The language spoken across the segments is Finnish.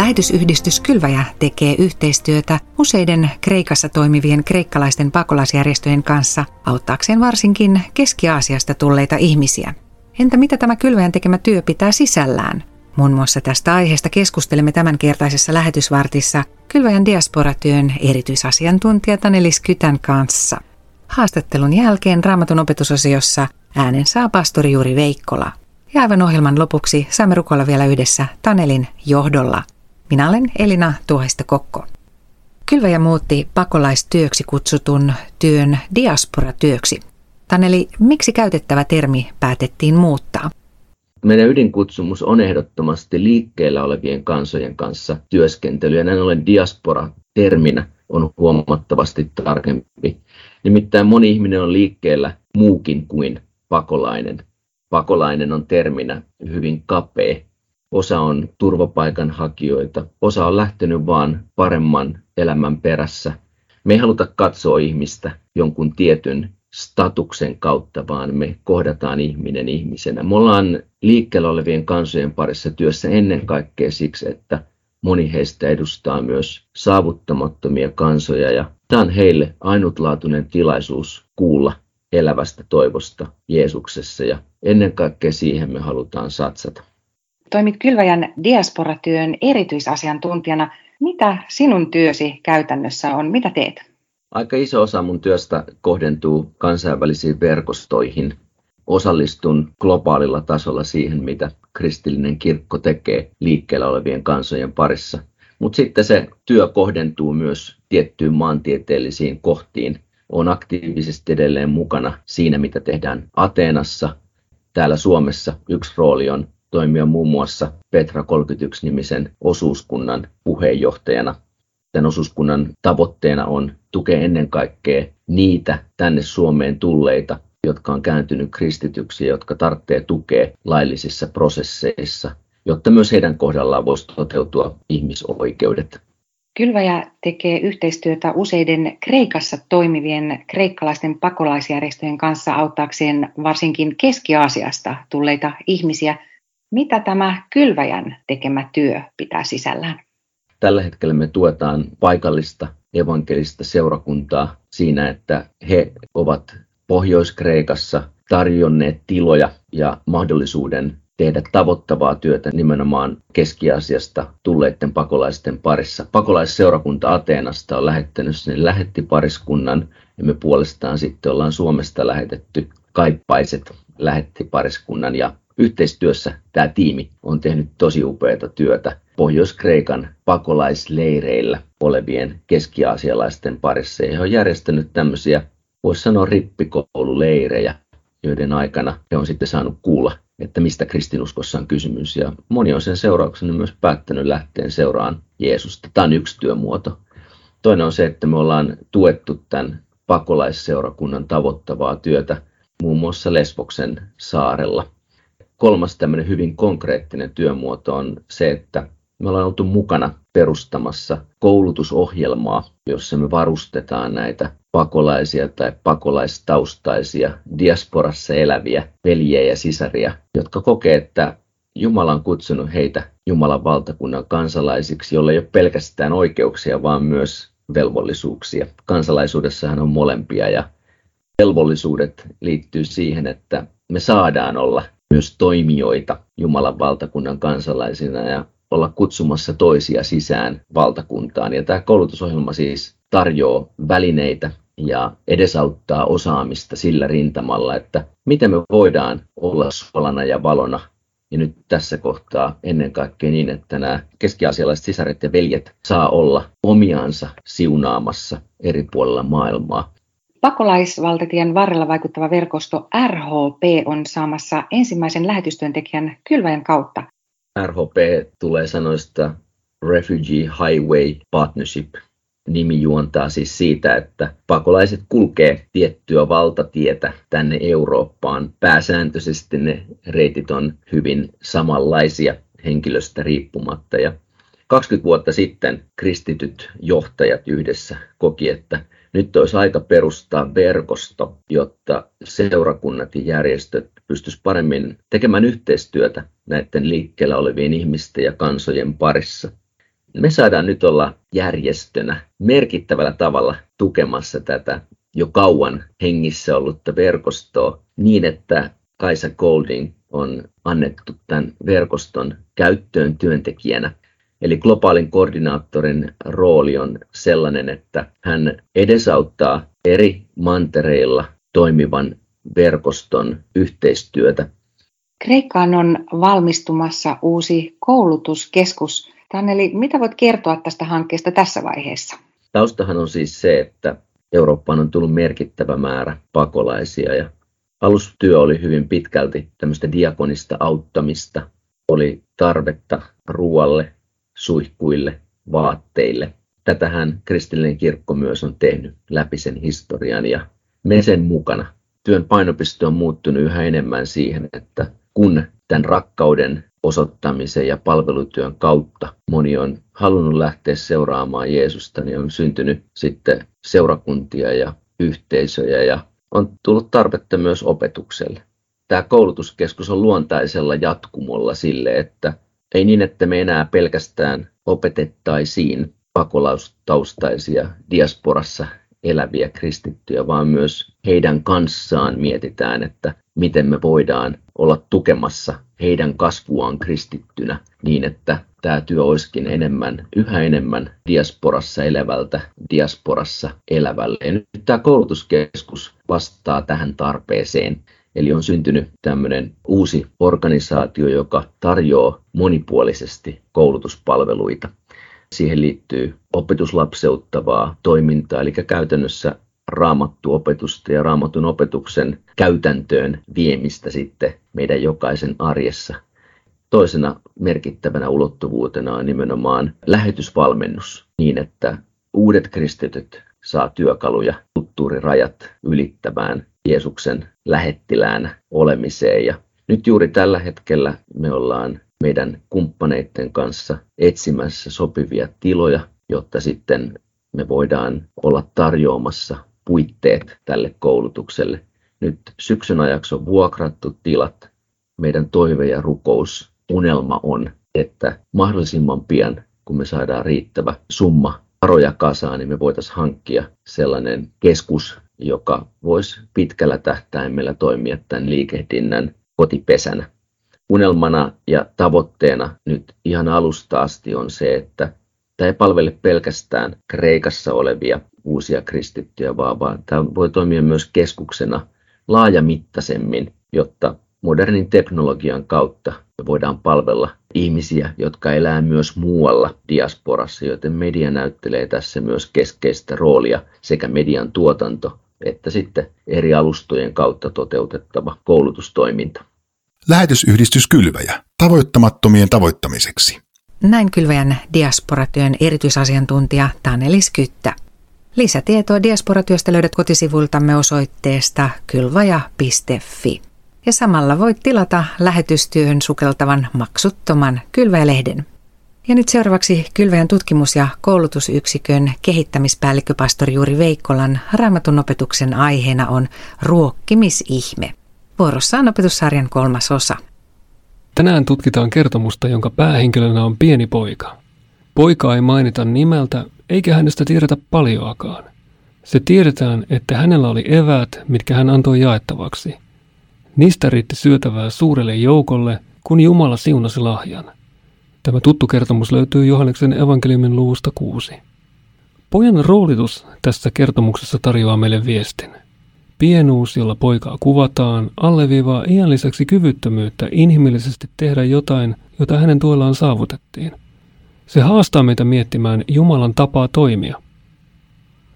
Lähetysyhdistys Kylväjä tekee yhteistyötä useiden Kreikassa toimivien kreikkalaisten pakolaisjärjestöjen kanssa auttaakseen varsinkin Keski-Aasiasta tulleita ihmisiä. Entä mitä tämä Kylväjän tekemä työ pitää sisällään? Muun muassa tästä aiheesta keskustelemme tämänkertaisessa lähetysvartissa Kylväjän diasporatyön erityisasiantuntija Tanelis Kytän kanssa. Haastattelun jälkeen Raamatun opetusosiossa äänen saa pastori Juuri Veikkola. Ja aivan ohjelman lopuksi saamme rukoilla vielä yhdessä Tanelin johdolla. Minä olen Elina Tuohista Kokko. Kylväjä muutti pakolaistyöksi kutsutun työn diasporatyöksi. Taneli, miksi käytettävä termi päätettiin muuttaa? Meidän ydinkutsumus on ehdottomasti liikkeellä olevien kansojen kanssa työskentely, ja näin ollen diaspora terminä on huomattavasti tarkempi. Nimittäin moni ihminen on liikkeellä muukin kuin pakolainen. Pakolainen on terminä hyvin kapea. Osa on turvapaikanhakijoita, osa on lähtenyt vaan paremman elämän perässä. Me ei haluta katsoa ihmistä jonkun tietyn statuksen kautta, vaan me kohdataan ihminen ihmisenä. Me ollaan liikkeellä olevien kansojen parissa työssä ennen kaikkea siksi, että moni heistä edustaa myös saavuttamattomia kansoja ja tämä on heille ainutlaatuinen tilaisuus kuulla elävästä toivosta Jeesuksessa ja ennen kaikkea siihen me halutaan satsata. Toimit Kylväjän diasporatyön erityisasiantuntijana. Mitä sinun työsi käytännössä on? Mitä teet? Aika iso osa mun työstä kohdentuu kansainvälisiin verkostoihin. Osallistun globaalilla tasolla siihen, mitä kristillinen kirkko tekee liikkeellä olevien kansojen parissa. Mutta sitten se työ kohdentuu myös tiettyyn maantieteellisiin kohtiin. Olen aktiivisesti edelleen mukana siinä, mitä tehdään Ateenassa. Täällä Suomessa yksi rooli on toimia muun muassa Petra 31-nimisen osuuskunnan puheenjohtajana Tämän osuuskunnan tavoitteena on tukea ennen kaikkea niitä tänne Suomeen tulleita, jotka on kääntynyt kristityksi ja jotka tarvitsee tukea laillisissa prosesseissa, jotta myös heidän kohdallaan voisi toteutua ihmisoikeudet. Kylväjä tekee yhteistyötä useiden Kreikassa toimivien kreikkalaisten pakolaisjärjestöjen kanssa auttaakseen varsinkin Keski-Aasiasta tulleita ihmisiä. Mitä tämä Kylväjän tekemä työ pitää sisällään? Tällä hetkellä me tuetaan paikallista evankelista seurakuntaa siinä, että he ovat Pohjois-Kreikassa tarjonneet tiloja ja mahdollisuuden tehdä tavoittavaa työtä nimenomaan Keski-Aasiasta tulleiden pakolaisten parissa. Pakolaisseurakunta Ateenasta on lähettänyt sinne lähettipariskunnan ja me puolestaan sitten ollaan Suomesta lähetetty kaippaiset lähettipariskunnan ja yhteistyössä tämä tiimi on tehnyt tosi upeaa työtä Pohjois-Kreikan pakolaisleireillä olevien keski-aasialaisten parissa. Ja he on järjestänyt tämmöisiä, voisi sanoa rippikoululeirejä, joiden aikana he on sitten saanut kuulla, että mistä kristinuskossa on kysymys. Ja moni on sen seurauksena myös päättänyt lähteen seuraan Jeesusta. Tämä on yksi työmuoto. Toinen on se, että me ollaan tuettu tämän pakolaisseurakunnan tavoittavaa työtä muun muassa Lesboksen saarella – kolmas tämmöinen hyvin konkreettinen työmuoto on se, että me ollaan oltu mukana perustamassa koulutusohjelmaa, jossa me varustetaan näitä pakolaisia tai pakolaistaustaisia diasporassa eläviä veljiä ja sisaria, jotka kokee, että Jumala on kutsunut heitä Jumalan valtakunnan kansalaisiksi, jolle ei ole pelkästään oikeuksia, vaan myös velvollisuuksia. Kansalaisuudessahan on molempia ja velvollisuudet liittyy siihen, että me saadaan olla myös toimijoita Jumalan valtakunnan kansalaisina ja olla kutsumassa toisia sisään valtakuntaan. Ja tämä koulutusohjelma siis tarjoaa välineitä ja edesauttaa osaamista sillä rintamalla, että miten me voidaan olla suolana ja valona ja nyt tässä kohtaa ennen kaikkea niin, että nämä keskiasialaiset sisaret ja veljet saa olla omiansa siunaamassa eri puolilla maailmaa. Pakolaisvaltatien varrella vaikuttava verkosto RHP on saamassa ensimmäisen lähetystyöntekijän kylväjän kautta. RHP tulee sanoista Refugee Highway Partnership. Nimi juontaa siis siitä, että pakolaiset kulkee tiettyä valtatietä tänne Eurooppaan. Pääsääntöisesti ne reitit on hyvin samanlaisia henkilöstä riippumatta. Ja 20 vuotta sitten kristityt johtajat yhdessä koki, että nyt olisi aika perustaa verkosto, jotta seurakunnat ja järjestöt pystyisivät paremmin tekemään yhteistyötä näiden liikkeellä olevien ihmisten ja kansojen parissa. Me saadaan nyt olla järjestönä merkittävällä tavalla tukemassa tätä jo kauan hengissä ollutta verkostoa niin, että Kaisa Golding on annettu tämän verkoston käyttöön työntekijänä. Eli globaalin koordinaattorin rooli on sellainen, että hän edesauttaa eri mantereilla toimivan verkoston yhteistyötä. Kreikkaan on valmistumassa uusi koulutuskeskus. Taneli, mitä voit kertoa tästä hankkeesta tässä vaiheessa? Taustahan on siis se, että Eurooppaan on tullut merkittävä määrä pakolaisia ja alustyö oli hyvin pitkälti tämmöistä diakonista auttamista. Oli tarvetta ruoalle, suihkuille, vaatteille. Tätähän kristillinen kirkko myös on tehnyt läpi sen historian ja me sen mukana. Työn painopiste on muuttunut yhä enemmän siihen, että kun tämän rakkauden osoittamisen ja palvelutyön kautta moni on halunnut lähteä seuraamaan Jeesusta, niin on syntynyt sitten seurakuntia ja yhteisöjä ja on tullut tarvetta myös opetukselle. Tämä koulutuskeskus on luontaisella jatkumolla sille, että ei niin, että me enää pelkästään opetettaisiin pakolaustaustaisia diasporassa eläviä kristittyjä, vaan myös heidän kanssaan mietitään, että miten me voidaan olla tukemassa heidän kasvuaan kristittynä niin, että tämä työ olisikin enemmän, yhä enemmän diasporassa elävältä diasporassa elävälle. Ja nyt tämä koulutuskeskus vastaa tähän tarpeeseen. Eli on syntynyt tämmöinen uusi organisaatio, joka tarjoaa monipuolisesti koulutuspalveluita. Siihen liittyy opetuslapseuttavaa toimintaa, eli käytännössä raamattuopetusta ja raamatun opetuksen käytäntöön viemistä sitten meidän jokaisen arjessa. Toisena merkittävänä ulottuvuutena on nimenomaan lähetysvalmennus niin, että uudet kristityt saa työkaluja kulttuurirajat ylittävään Jeesuksen lähettilään olemiseen. Ja nyt juuri tällä hetkellä me ollaan meidän kumppaneiden kanssa etsimässä sopivia tiloja, jotta sitten me voidaan olla tarjoamassa puitteet tälle koulutukselle. Nyt syksyn ajaksi on vuokrattu tilat. Meidän toive ja rukous, unelma on, että mahdollisimman pian, kun me saadaan riittävä summa varoja kasaan, niin me voitaisiin hankkia sellainen keskus, joka voisi pitkällä tähtäimellä toimia tämän liikehdinnän kotipesänä. Unelmana ja tavoitteena nyt ihan alusta asti on se, että tämä ei palvele pelkästään Kreikassa olevia uusia kristittyjä, vaan, vaan tämä voi toimia myös keskuksena laajamittaisemmin, jotta modernin teknologian kautta me voidaan palvella ihmisiä, jotka elää myös muualla diasporassa, joten media näyttelee tässä myös keskeistä roolia sekä median tuotanto että sitten eri alustojen kautta toteutettava koulutustoiminta. Lähetysyhdistys Kylväjä tavoittamattomien tavoittamiseksi. Näin Kylväjän diasporatyön erityisasiantuntija Tanelis Kyttä. Lisätietoa diasporatyöstä löydät kotisivultamme osoitteesta kylvaja.fi. Ja samalla voit tilata lähetystyöhön sukeltavan maksuttoman Kylväjälehden. Ja nyt seuraavaksi Kylväjän tutkimus- ja koulutusyksikön kehittämispäällikkö pastori Juuri Veikkolan raamatun opetuksen aiheena on ruokkimisihme. Vuorossa on opetussarjan kolmas osa. Tänään tutkitaan kertomusta, jonka päähenkilönä on pieni poika. Poika ei mainita nimeltä, eikä hänestä tiedetä paljoakaan. Se tiedetään, että hänellä oli eväät, mitkä hän antoi jaettavaksi. Niistä riitti syötävää suurelle joukolle, kun Jumala siunasi lahjan. Tämä tuttu kertomus löytyy Johanneksen evankeliumin luvusta kuusi. Pojan roolitus tässä kertomuksessa tarjoaa meille viestin. Pienuus, jolla poikaa kuvataan, alleviivaa iän lisäksi kyvyttömyyttä inhimillisesti tehdä jotain, jota hänen tuollaan saavutettiin. Se haastaa meitä miettimään Jumalan tapaa toimia.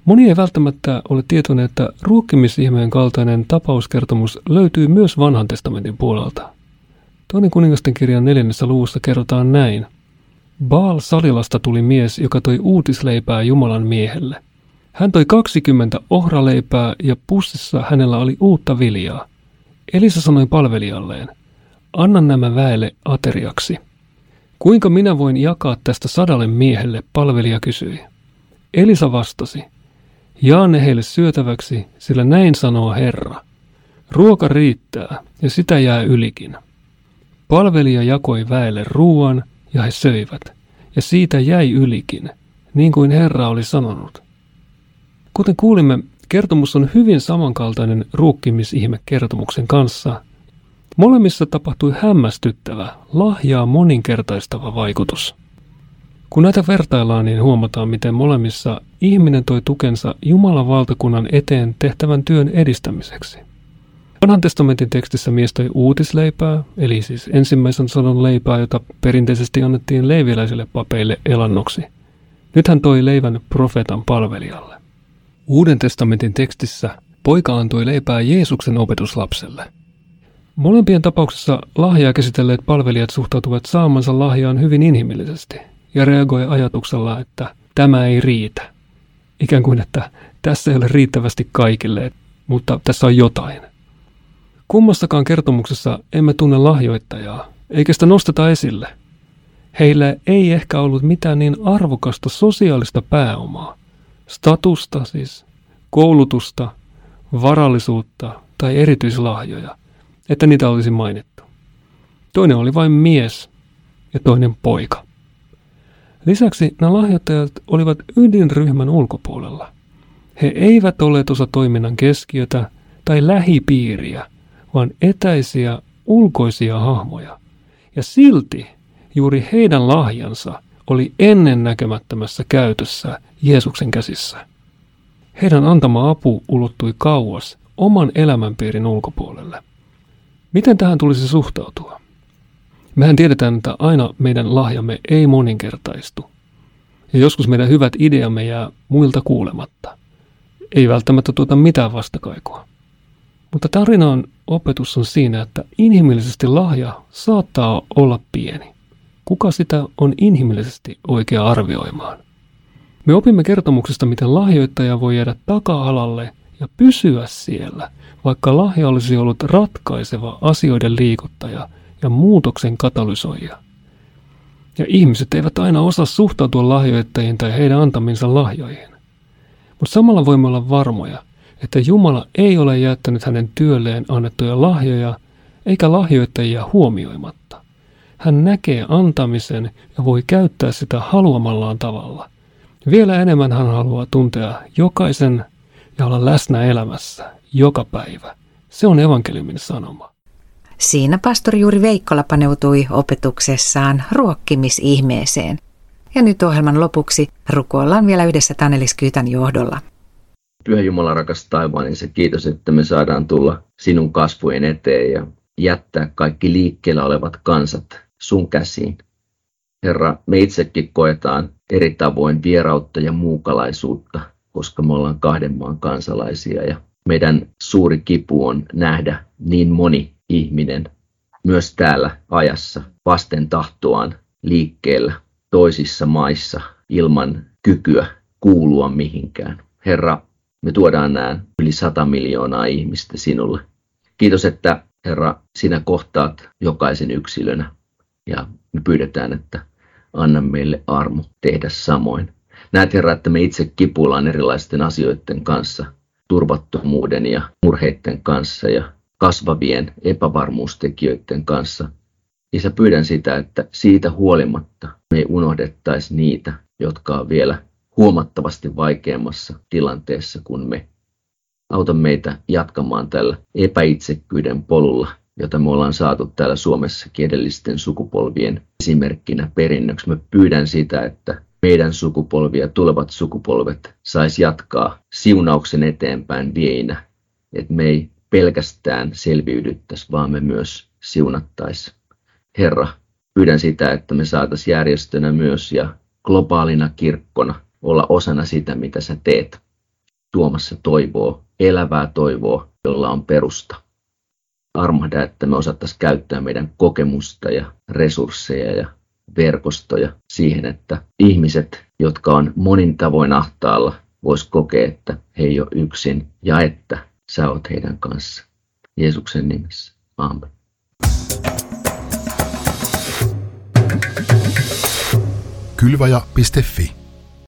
Moni ei välttämättä ole tietoinen, että ruokkimisihmeen kaltainen tapauskertomus löytyy myös vanhan testamentin puolelta. Toinen kuningasten kirjan neljännessä luvussa kerrotaan näin. Baal Salilasta tuli mies, joka toi uutisleipää Jumalan miehelle. Hän toi 20 ohraleipää ja pussissa hänellä oli uutta viljaa. Elisa sanoi palvelijalleen, anna nämä väelle ateriaksi. Kuinka minä voin jakaa tästä sadalle miehelle, palvelija kysyi. Elisa vastasi, jaa ne heille syötäväksi, sillä näin sanoo Herra. Ruoka riittää, ja sitä jää ylikin. Palvelija jakoi väelle ruuan, ja he söivät. ja siitä jäi ylikin, niin kuin Herra oli sanonut. Kuten kuulimme, kertomus on hyvin samankaltainen ruukkimisihme kertomuksen kanssa. Molemmissa tapahtui hämmästyttävä, lahjaa moninkertaistava vaikutus. Kun näitä vertaillaan, niin huomataan, miten molemmissa ihminen toi tukensa Jumalan valtakunnan eteen tehtävän työn edistämiseksi. Vanhan testamentin tekstissä mies toi uutisleipää, eli siis ensimmäisen sadan leipää, jota perinteisesti annettiin leiviläisille papeille elannoksi. Nyt hän toi leivän profeetan palvelijalle. Uuden testamentin tekstissä poika antoi leipää Jeesuksen opetuslapselle. Molempien tapauksessa lahjaa käsitelleet palvelijat suhtautuvat saamansa lahjaan hyvin inhimillisesti ja reagoi ajatuksella, että tämä ei riitä. Ikään kuin, että tässä ei ole riittävästi kaikille, mutta tässä on jotain. Kummassakaan kertomuksessa emme tunne lahjoittajaa, eikä sitä nosteta esille. Heillä ei ehkä ollut mitään niin arvokasta sosiaalista pääomaa, statusta siis, koulutusta, varallisuutta tai erityislahjoja, että niitä olisi mainittu. Toinen oli vain mies ja toinen poika. Lisäksi nämä lahjoittajat olivat ydinryhmän ulkopuolella. He eivät olleet osa toiminnan keskiötä tai lähipiiriä, vaan etäisiä ulkoisia hahmoja. Ja silti juuri heidän lahjansa oli ennennäkemättömässä käytössä Jeesuksen käsissä. Heidän antama apu ulottui kauas oman elämänpiirin ulkopuolelle. Miten tähän tulisi suhtautua? Mehän tiedetään, että aina meidän lahjamme ei moninkertaistu. Ja joskus meidän hyvät ideamme jää muilta kuulematta. Ei välttämättä tuota mitään vastakaikua. Mutta tarinan opetus on siinä, että inhimillisesti lahja saattaa olla pieni. Kuka sitä on inhimillisesti oikea arvioimaan? Me opimme kertomuksesta, miten lahjoittaja voi jäädä taka-alalle ja pysyä siellä, vaikka lahja olisi ollut ratkaiseva asioiden liikuttaja ja muutoksen katalysoija. Ja ihmiset eivät aina osaa suhtautua lahjoittajiin tai heidän antaminsa lahjoihin. Mutta samalla voimme olla varmoja, että Jumala ei ole jättänyt hänen työlleen annettuja lahjoja eikä lahjoittajia huomioimatta. Hän näkee antamisen ja voi käyttää sitä haluamallaan tavalla. Vielä enemmän hän haluaa tuntea jokaisen ja olla läsnä elämässä joka päivä. Se on evankeliumin sanoma. Siinä pastori Juuri Veikkola paneutui opetuksessaan ruokkimisihmeeseen. Ja nyt ohjelman lopuksi rukoillaan vielä yhdessä Tanelis Kyytän johdolla. Pyhä Jumala, rakas taivaan, niin se kiitos, että me saadaan tulla sinun kasvojen eteen ja jättää kaikki liikkeellä olevat kansat sun käsiin. Herra, me itsekin koetaan eri tavoin vierautta ja muukalaisuutta, koska me ollaan kahden maan kansalaisia ja meidän suuri kipu on nähdä niin moni ihminen myös täällä ajassa vasten tahtoaan liikkeellä toisissa maissa ilman kykyä kuulua mihinkään. Herra, me tuodaan nämä yli 100 miljoonaa ihmistä sinulle. Kiitos, että Herra, sinä kohtaat jokaisen yksilönä ja me pyydetään, että anna meille armo tehdä samoin. Näet Herra, että me itse kipuillaan erilaisten asioiden kanssa, turvattomuuden ja murheiden kanssa ja kasvavien epävarmuustekijöiden kanssa. Isä, pyydän sitä, että siitä huolimatta me ei unohdettaisi niitä, jotka on vielä huomattavasti vaikeammassa tilanteessa kuin me. Auta meitä jatkamaan tällä epäitsekkyyden polulla, jota me ollaan saatu täällä Suomessa edellisten sukupolvien esimerkkinä perinnöksi. Mä pyydän sitä, että meidän sukupolvi ja tulevat sukupolvet sais jatkaa siunauksen eteenpäin vieinä, että me ei pelkästään selviydyttäisi, vaan me myös siunattaisi. Herra, pyydän sitä, että me saataisiin järjestönä myös ja globaalina kirkkona olla osana sitä, mitä sä teet, tuomassa toivoa, elävää toivoa, jolla on perusta. Armahda, että me osattaisiin käyttää meidän kokemusta ja resursseja ja verkostoja siihen, että ihmiset, jotka on monin tavoin ahtaalla, vois kokea, että he ei ole yksin ja että sä oot heidän kanssa. Jeesuksen nimessä. Aamen. Kylvaja.fi